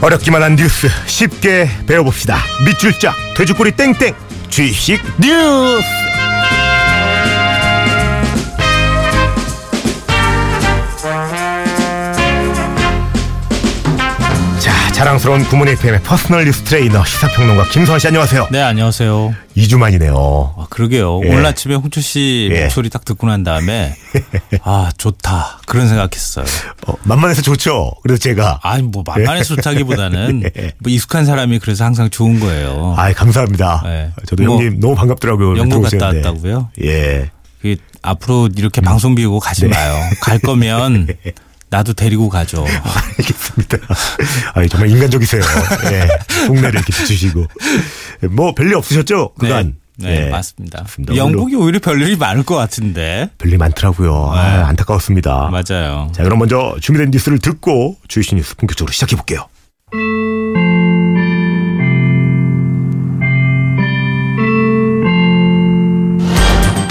어렵기만 한 뉴스 쉽게 배워봅시다. 밑줄 쫙 돼지꼬리 땡땡 주입식 뉴스. 자 자랑스러운 굿모닝 FM의 personal 뉴스 트레이너 시사평론가 김선 씨 안녕하세요. 네, 안녕하세요. 2주 만이네요. 아, 그러게요. 예. 오늘 아침에 홍철 씨 예. 목소리 딱 듣고 난 다음에 아, 좋다. 그런 생각했어요. 어, 만만해서 좋죠. 그래서 제가 아니, 뭐 만만해서 좋다기보다는 예. 뭐 익숙한 사람이 그래서 항상 좋은 거예요. 아 감사합니다. 네. 저도 뭐, 형님 너무 반갑더라고요. 영국 갔다. 왔다고요? 예. 그 앞으로 음. 이렇게 방송 비우고 가지 네. 마요. 갈 거면 나도 데리고 가죠. 알겠습니다. 아 정말 인간적이세요. 예. 동네를 이렇게 비추시고. 뭐 별일 없으셨죠? 그간. 네, 네, 예. 맞습니다. 맞습니다. 영국이 오히려 별일이 많을 것 같은데. 별일 많더라고요. 네. 아, 안타까웠습니다. 맞아요. 자, 그럼 먼저 준비된 뉴스를 듣고 주이시 뉴스 본격적으로 시작해 볼게요.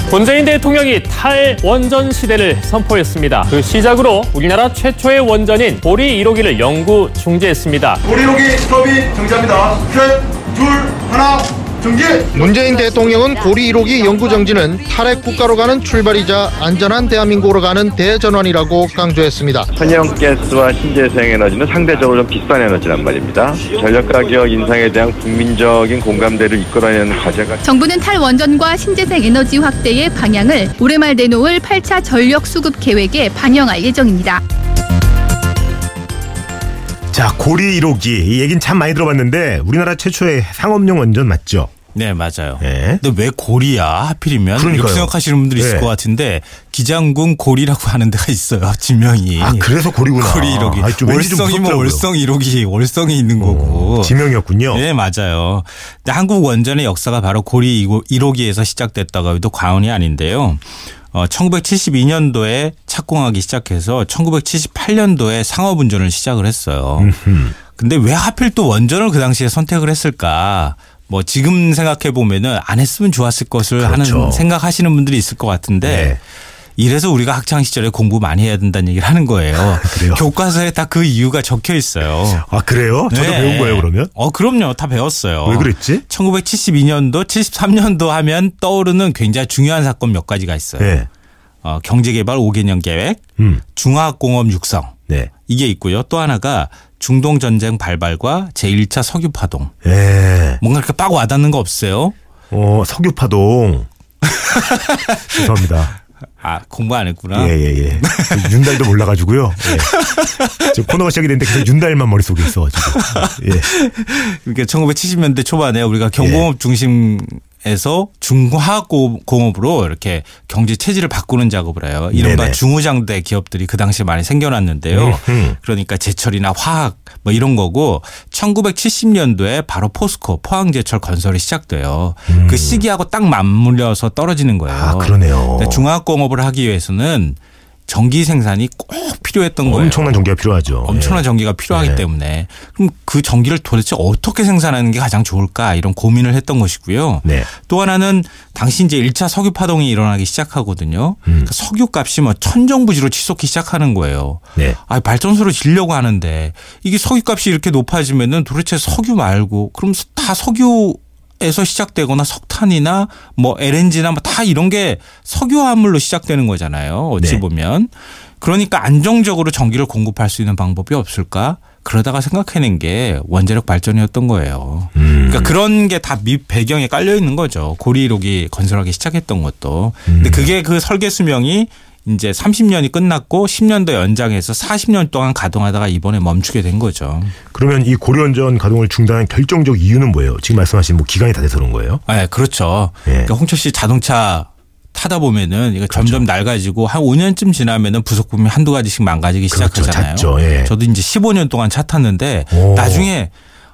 문재인 대통령이 탈원전 시대를 선포했습니다. 그 시작으로 우리나라 최초의 원전인 보리 1호기를 영구 중지했습니다. 우리로기 스톱이 정지합니다. 셋, 둘, 하나! 문재인 대통령은 고리 1호기 연구 정지는 탈핵 국가로 가는 출발이자 안전한 대한민국으로 가는 대전환이라고 강조했습니다. 천연가스와 신재생 에너지는 상대적으로 좀 비싼 에너지란 말입니다. 전력 가격 인상에 대한 국민적인 공감대를 이끌어내는 과제가 정부는 탈원전과 신재생 에너지 확대의 방향을 올해 말 내놓을 8차 전력 수급 계획에 반영할 예정입니다. 자, 고리 1호기. 이 얘기는 참 많이 들어봤는데 우리나라 최초의 상업용 원전 맞죠? 네, 맞아요. 예. 근데 왜 고리야? 하필이면 그러니까요. 이렇게 생각하시는 분들이 있을 예. 것 같은데 기장군 고리라고 하는 데가 있어요. 지명이. 아, 그래서 고리구나. 고리 1호기. 아, 월성이 뭐. 월성 1호기, 월성이 있는 거고. 지명이었군요. 네, 맞아요. 근데 한국 원전의 역사가 바로 고리 1호기에서 시작됐다고 해도 과언이 아닌데요. 어, 1972년도에 착공하기 시작해서 1978년도에 상업 운전을 시작을 했어요. 근데 왜 하필 또 원전을 그 당시에 선택을 했을까? 뭐 지금 생각해 보면은 안 했으면 좋았을 것을 그렇죠. 하는 생각하시는 분들이 있을 것 같은데 네. 이래서 우리가 학창 시절에 공부 많이 해야 된다는 얘기를 하는 거예요. 그래요? 교과서에 다 그 이유가 적혀 있어요. 아, 그래요? 저도 네. 배운 거예요, 그러면? 어, 그럼요. 다 배웠어요. 왜 그랬지? 1972년도, 73년도 하면 떠오르는 굉장히 중요한 사건 몇 가지가 있어요. 네. 어, 경제개발 5개년 계획, 음. 중화공업 육성 네. 이게 있고요. 또 하나가 중동 전쟁 발발과 제1차 석유 파동. 예. 뭔가 이렇게 빡 와닿는 거 없어요? 어, 석유 파동. 죄송합니다. 아, 공부 안 했구나. 예, 예, 예. 저 윤달도 몰라가지고요. 예. 저 코너가 시작이 됐는데 계속 윤달만 머릿속에 있어가지고. 예. 그러니까 1970년대 초반에 우리가 경공업 예. 중심 에서 중화공업으로 이렇게 경제 체질을 바꾸는 작업을 해요. 이른바 네네. 중후장대 기업들이 그 당시에 많이 생겨났는데요. 음흠. 그러니까 제철이나 화학 뭐 이런 거고 1970년도에 바로 포스코 포항제철 건설이 시작돼요. 그 시기하고 딱 맞물려서 떨어지는 거예요. 음. 아, 그러네요. 중화공업을 하기 위해서는 전기 생산이 꼭 필요했던 거예요. 엄청난 전기가 필요하죠. 엄청난 예. 전기가 필요하기 네. 때문에 그럼 그 전기를 도대체 어떻게 생산하는 게 가장 좋을까 이런 고민을 했던 것이고요. 네. 또 하나는 당시 이제 1차 석유 파동이 일어나기 시작하거든요. 음. 그러니까 석유 값이 뭐 천정부지로 치솟기 시작하는 거예요. 네. 아, 발전소를 지려고 하는데 이게 석유 값이 이렇게 높아지면은 도대체 석유 말고 그럼 다 석유 에서 시작되거나 석탄이나 뭐 LNG나 뭐 다 이런 게 석유 화물로 시작되는 거잖아요. 어찌 네. 보면. 그러니까 안정적으로 전기를 공급할 수 있는 방법이 없을까? 그러다가 생각해낸 게 원자력 발전이었던 거예요. 음. 그러니까 그런 게 다 밑 배경에 깔려 있는 거죠. 고리록이 건설하기 시작했던 것도. 근데 그게 그 설계 수명이 이제 30년이 끝났고 10년 더 연장해서 40년 동안 가동하다가 이번에 멈추게 된 거죠. 그러면 이 고려원전 가동을 중단한 결정적 이유는 뭐예요? 지금 말씀하신 뭐 기간이 다 돼서 그런 거예요? 네, 그렇죠. 예. 그러니까 홍철 씨 자동차 타다 보면은 이거 점점 낡아지고 한 5년쯤 지나면은 부속품이 한두 가지씩 망가지기 그렇죠. 시작하잖아요. 잦죠. 예. 저도 이제 15년 동안 차 탔는데 오. 나중에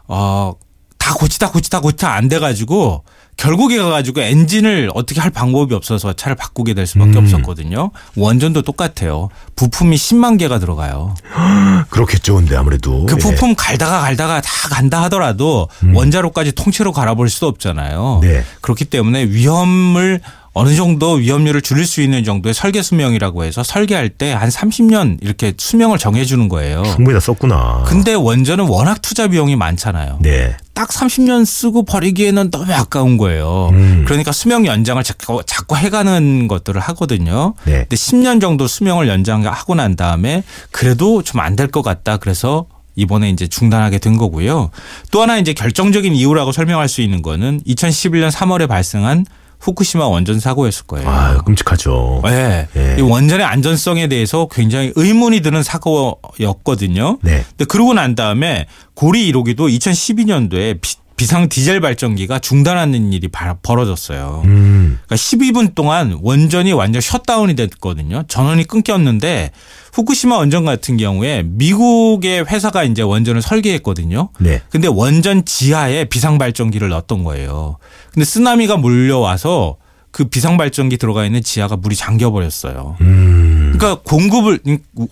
어, 다 고치다 고치다 고치다 안 돼 가지고 결국에 가가지고 엔진을 어떻게 할 방법이 없어서 차를 바꾸게 될 수밖에 음. 없었거든요. 원전도 똑같아요. 부품이 10만 개가 들어가요. 그렇겠죠. 근데 아무래도. 그 예. 부품 갈다가 갈다가 다 간다 하더라도 원자로까지 통째로 갈아버릴 수도 없잖아요. 네. 그렇기 때문에 위험을 어느 정도 위험률을 줄일 수 있는 정도의 설계 수명이라고 해서 설계할 때 한 30년 이렇게 수명을 정해주는 거예요. 충분히 다 썼구나. 근데 원전은 워낙 투자 비용이 많잖아요. 네. 딱 30년 쓰고 버리기에는 너무 아까운 거예요. 음. 그러니까 수명 연장을 자꾸, 자꾸 해가는 것들을 하거든요. 네. 근데 10년 정도 수명을 연장하고 난 다음에 그래도 좀 안 될 것 같다. 그래서 이번에 이제 중단하게 된 거고요. 또 하나 이제 결정적인 이유라고 설명할 수 있는 거는 2011년 3월에 발생한 후쿠시마 원전 사고였을 거예요. 아, 끔찍하죠. 네. 예. 이 원전의 안전성에 대해서 굉장히 의문이 드는 사고였거든요. 네. 근데 그러고 난 다음에 고리 1호기도 2012년도에 비상 디젤 발전기가 중단하는 일이 바- 벌어졌어요. 음. 그러니까 12분 동안 원전이 완전 셧다운이 됐거든요. 전원이 끊겼는데 후쿠시마 원전 같은 경우에 미국의 회사가 이제 원전을 설계했거든요. 네. 근데 원전 지하에 비상 발전기를 넣었던 거예요. 근데 쓰나미가 몰려와서 그 비상 발전기 들어가 있는 지하가 물이 잠겨 버렸어요. 음. 그러니까 공급을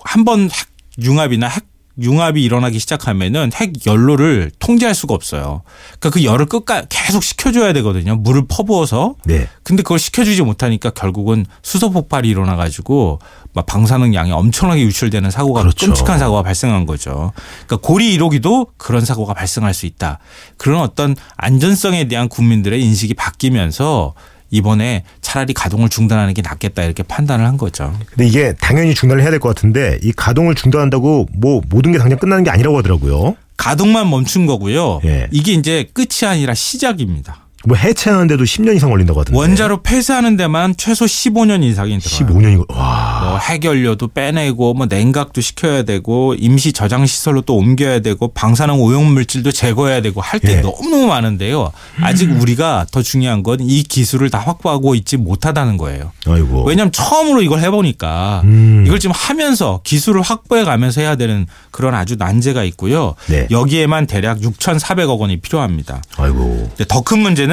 한번 핵 융합이나 핵 융합이 일어나기 시작하면은 핵 연료를 통제할 수가 없어요. 그러니까 그 열을 끝까 계속 식혀줘야 되거든요. 물을 퍼부어서. 네. 근데 그걸 식혀주지 못하니까 결국은 수소 폭발이 일어나 가지고 막 방사능 양이 엄청나게 유출되는 사고가 그렇죠. 끔찍한 사고가 발생한 거죠. 그러니까 고리 1호기도 그런 사고가 발생할 수 있다. 그런 어떤 안전성에 대한 국민들의 인식이 바뀌면서 이번에 차라리 가동을 중단하는 게 낫겠다 이렇게 판단을 한 거죠. 근데 이게 당연히 중단을 해야 될 것 같은데 이 가동을 중단한다고 뭐 모든 게 당장 끝나는 게 아니라고 하더라고요. 가동만 멈춘 거고요. 예. 이게 이제 끝이 아니라 시작입니다. 뭐 해체하는데도 10년 이상 걸린다고 하던데. 원자로 폐쇄하는 데만 최소 15년 이상이 들어요. 15년이고 와. 뭐 핵연료도 빼내고 뭐 냉각도 시켜야 되고 임시 저장 시설로 또 옮겨야 되고 방사능 오염 물질도 제거해야 되고 할게 예. 너무너무 많은데요. 아직 우리가 더 중요한 건 이 기술을 다 확보하고 있지 못하다는 거예요. 아이고. 왜냐하면 처음으로 이걸 해보니까 음. 이걸 지금 하면서 기술을 확보해 가면서 해야 되는 그런 아주 난제가 있고요. 네. 여기에만 대략 6,400억 원이 필요합니다. 아이고. 더 큰 문제는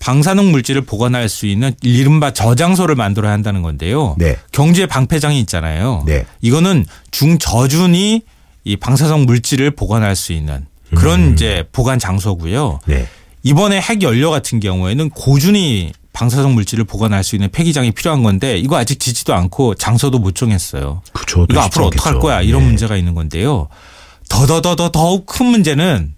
방사능 물질을 보관할 수 있는 이른바 저장소를 만들어야 한다는 건데요. 네. 경주에 방패장이 있잖아요. 네. 이거는 중저준이 이 방사성 물질을 보관할 수 있는 그런 음. 이제 보관 장소고요. 네. 이번에 핵 연료 같은 경우에는 고준위 방사성 물질을 보관할 수 있는 폐기장이 필요한 건데 이거 아직 지지도 않고 장소도 못 정했어요. 그쵸. 이거 앞으로 어떡할 거야 이런 네. 문제가 있는 건데요. 더더더더 더욱 큰 문제는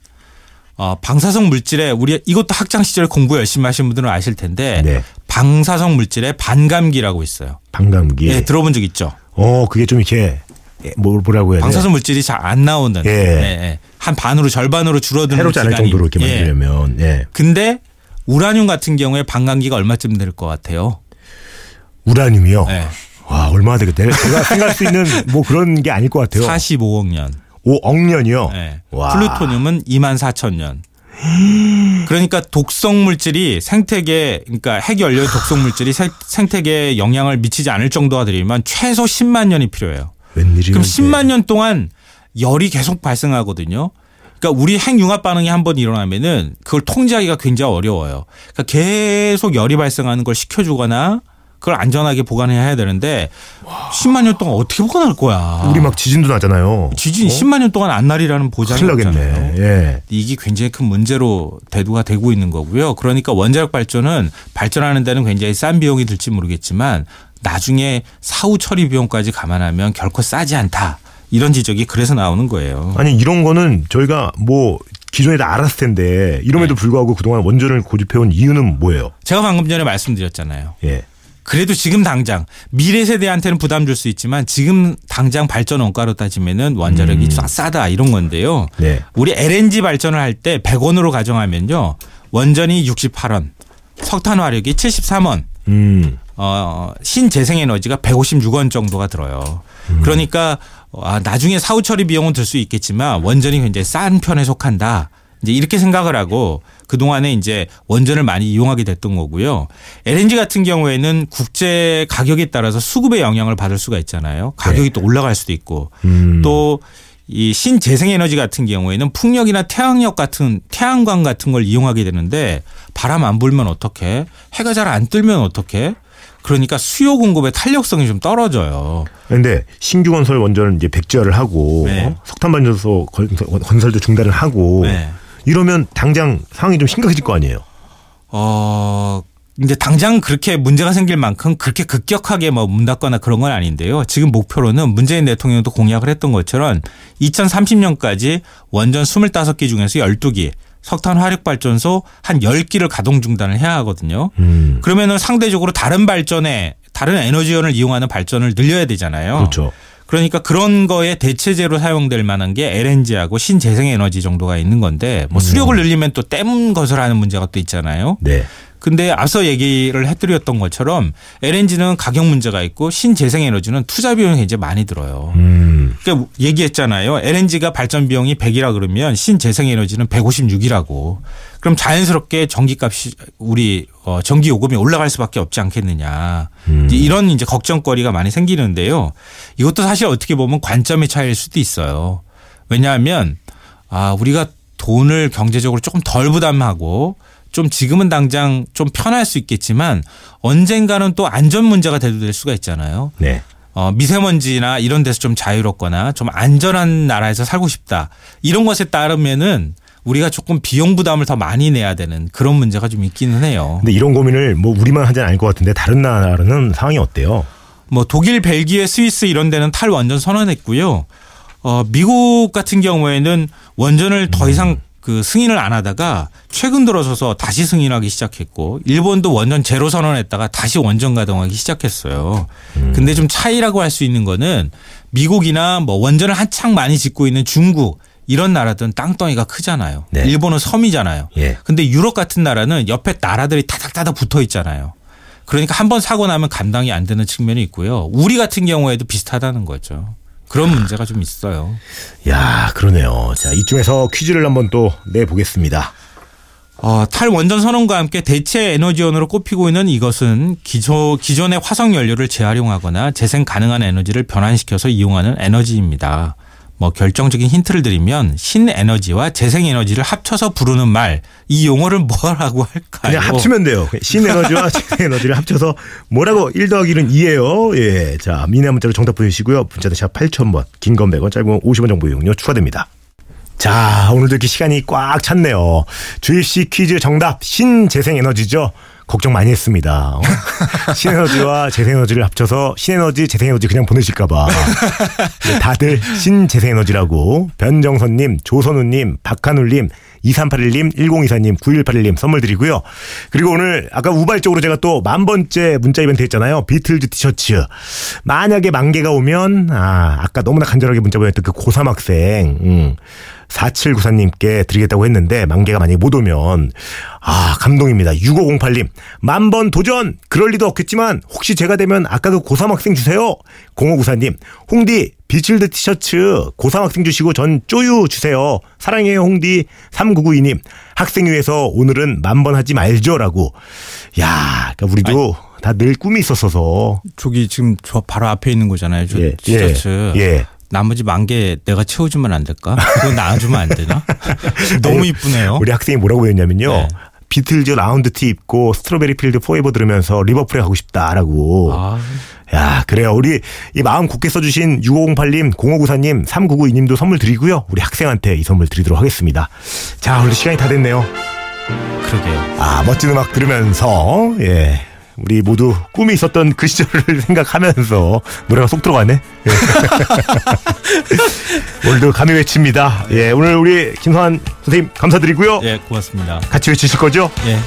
어, 방사성 물질에 우리 이것도 학창 시절 공부 열심히 하신 분들은 아실 텐데 네. 방사성 물질에 반감기라고 있어요. 방감기. 예, 들어본 적 있죠? 어, 그게 좀 이렇게 예, 뭐 뭐라고 해야 돼? 방사성 물질이 잘 안 나오는 예. 예, 예. 한 반으로 절반으로 줄어드는 해롭지 않을 정도로 이렇게 예. 만들려면 예. 근데 우라늄 같은 경우에 반감기가 얼마쯤 될 것 같아요? 우라늄이요. 예. 와, 얼마나 되겠대. 제가 생각할 수 있는 뭐 그런 게 아닐 것 같아요. 45억 년. 5억 년이요. 예. 와. 플루토늄은 2만 4천 년. 그러니까 독성 물질이 생태계 그러니까 핵연료의 독성 물질이 생- 생태계에 영향을 미치지 않을 정도가 되려면 최소 10만 년이 필요해요. 웬일이야. 그럼 이게. 10만 년 동안 열이 계속 발생하거든요. 그러니까 우리 핵융합 반응이 한 번 일어나면은 그걸 통제하기가 굉장히 어려워요. 그러니까 계속 열이 발생하는 걸 시켜주거나 그걸 안전하게 보관해야 되는데 10만 년 동안 어떻게 보관할 거야? 우리 막 지진도 나잖아요. 지진이 10만 년 동안 안 날이라는 보장이. 없잖아요. 예. 이게 굉장히 큰 문제로 대두가 되고 있는 거고요. 그러니까 원자력 발전은 발전하는 데는 굉장히 싼 비용이 들지 모르겠지만 나중에 사후 처리 비용까지 감안하면 결코 싸지 않다. 이런 지적이 그래서 나오는 거예요. 아니 이런 거는 저희가 뭐 기존에 다 알았을 텐데 이럼에도 네. 불구하고 그동안 원전을 고집해온 이유는 뭐예요? 제가 방금 전에 말씀드렸잖아요. 예. 그래도 지금 당장 미래 세대한테는 부담 줄 수 있지만 지금 당장 발전 원가로 따지면은 원자력이 음. 싸- 싸다 이런 건데요. 네. 우리 LNG 발전을 할 때 100원으로 가정하면요. 원전이 68원, 석탄 화력이 73원, 음. 어, 신재생에너지가 156원 정도가 들어요. 그러니까 아, 나중에 사후 처리 비용은 들 수 있겠지만 원전이 굉장히 싼 편에 속한다. 이제 이렇게 생각을 하고 그동안에 이제 원전을 많이 이용하게 됐던 거고요. LNG 같은 경우에는 국제 가격에 따라서 수급의 영향을 받을 수가 있잖아요. 가격이 또 올라갈 수도 있고 음. 또이 신재생에너지 같은 경우에는 풍력이나 태양력 같은 태양광 같은 걸 이용하게 되는데 바람 안 불면 어떻게 해가 잘 안 뜨면 어떻게 그러니까 수요 공급의 탄력성이 좀 떨어져요. 근데 신규 건설 원전은 이제 백지화를 하고 네. 석탄 발전소 건설- 건설도 중단을 하고 네. 이러면 당장 상황이 좀 심각해질 거 아니에요. 어 이제 당장 그렇게 문제가 생길 만큼 그렇게 급격하게 뭐 문 닫거나 그런 건 아닌데요. 지금 목표로는 문재인 대통령도 공약을 했던 것처럼 2030년까지 원전 25기 중에서 12기 석탄 화력 발전소 한 10기를 가동 중단을 해야 하거든요. 음. 그러면은 상대적으로 다른 발전에 다른 에너지원을 이용하는 발전을 늘려야 되잖아요. 그렇죠. 그러니까 그런 거에 대체제로 사용될 만한 게 LNG하고 신재생에너지 정도가 있는 건데 뭐 수력을 늘리면 또 댐 건설하는 문제가 또 있잖아요. 네. 근데 앞서 얘기를 해드렸던 것처럼 LNG는 가격 문제가 있고 신재생 에너지는 투자 비용이 굉장히 많이 들어요. 음. 그러니까 얘기했잖아요. LNG가 발전 비용이 100이라 그러면 신재생 에너지는 156이라고. 그럼 자연스럽게 전기값이 우리 어 전기 요금이 올라갈 수밖에 없지 않겠느냐. 이제 이런 이제 걱정거리가 많이 생기는데요. 이것도 사실 어떻게 보면 관점의 차이일 수도 있어요. 왜냐하면 아 우리가 돈을 경제적으로 조금 덜 부담하고 좀 지금은 당장 좀 편할 수 있겠지만 언젠가는 또 안전 문제가 대두될 수가 있잖아요. 네. 어, 미세먼지나 이런 데서 좀 자유롭거나 좀 안전한 나라에서 살고 싶다. 이런 것에 따르면은 우리가 조금 비용 부담을 더 많이 내야 되는 그런 문제가 좀 있기는 해요. 근데 이런 고민을 뭐 우리만 하진 않을 것 같은데 다른 나라는 상황이 어때요? 뭐 독일, 벨기에, 스위스 이런 데는 탈원전 선언했고요. 어, 미국 같은 경우에는 원전을 더 이상 그 승인을 안 하다가 최근 들어서서 다시 승인하기 시작했고 일본도 원전 제로 선언했다가 다시 원전 가동하기 시작했어요. 근데 좀 차이라고 할 수 있는 거는 미국이나 뭐 원전을 한창 많이 짓고 있는 중국 이런 나라들은 땅덩이가 크잖아요. 네. 일본은 섬이잖아요. 예. 근데 유럽 같은 나라는 옆에 나라들이 타닥타닥 붙어 있잖아요. 그러니까 한 번 사고 나면 감당이 안 되는 측면이 있고요. 우리 같은 경우에도 비슷하다는 거죠. 그런 문제가 좀 있어요. 야, 그러네요. 자, 이쯤에서 퀴즈를 한번 또 내보겠습니다. 어, 탈원전 선언과 함께 대체 에너지원으로 꼽히고 있는 이것은 기존, 기존의 화석 연료를 재활용하거나 재생 가능한 에너지를 변환시켜서 이용하는 에너지입니다. 뭐 결정적인 힌트를 드리면 신에너지와 재생에너지를 합쳐서 부르는 말 이 용어를 뭐라고 할까요? 그냥 합치면 돼요. 신에너지와 재생에너지를 합쳐서 뭐라고 1 더하기 1은 2예요. 예. 자, 미나 문자로 정답 보내주시고요. 문자는 샵 8000번, 긴 건 100원, 짧은 건 50원 정보 이용료 추가됩니다. 자, 오늘도 이렇게 시간이 꽉 찼네요. 주입씨 퀴즈 정답, 신재생에너지죠. 걱정 많이 했습니다. 어? 신에너지와 재생에너지를 합쳐서 신에너지, 재생에너지 그냥 보내실까봐. 네, 다들 신재생에너지라고 변정선님, 조선우님, 박한울님, 2381님, 1024님, 9181님 선물 드리고요. 그리고 오늘 아까 우발적으로 제가 또 만 번째 문자 이벤트 했잖아요. 비틀즈 티셔츠. 만약에 만 개가 오면 아, 아까 너무나 간절하게 문자 보냈던 그 고3 학생 음. 4794님께 드리겠다고 했는데 만 개가 만약에 못 오면 아 감동입니다. 6508님 만번 도전 그럴 리도 없겠지만 혹시 제가 되면 아까 그 고3 학생 주세요. 0594님 홍디 비틀즈 티셔츠 고3 학생 주시고 전 쪼유 주세요. 사랑해요 홍디 3992님 학생회에서 오늘은 만번 하지 말죠라고 야 그러니까 우리도 다 늘 꿈이 있었어서 저기 지금 저 바로 앞에 있는 거잖아요. 저 예, 티셔츠. 예, 예. 나머지 만 개 내가 채워주면 안 될까? 그거 나눠주면 안 되나? 너무 이쁘네요. 우리 학생이 뭐라고 했냐면요. 네. 비틀즈 라운드 티 입고 Strawberry Fields Forever 들으면서 리버풀에 가고 싶다라고. 아, 야, 그래요. 우리 이 마음 굳게 써주신 6508님, 0594님, 3992님도 선물 드리고요. 우리 학생한테 이 선물 드리도록 하겠습니다. 자, 오늘 시간이 다 됐네요. 그러게요. 아, 멋진 음악 들으면서, 예. 우리 모두 꿈이 있었던 그 시절을 생각하면서 노래가 쏙 들어가네. 예. 오늘도 감히 외칩니다. 예, 오늘 우리 김성환 선생님 감사드리고요. 예, 고맙습니다. 같이 외치실 거죠? 예.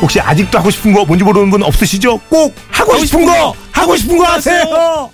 혹시 아직도 하고 싶은 거 뭔지 모르는 분 없으시죠? 꼭 하고 싶은 거 하고 싶은 거 하세요.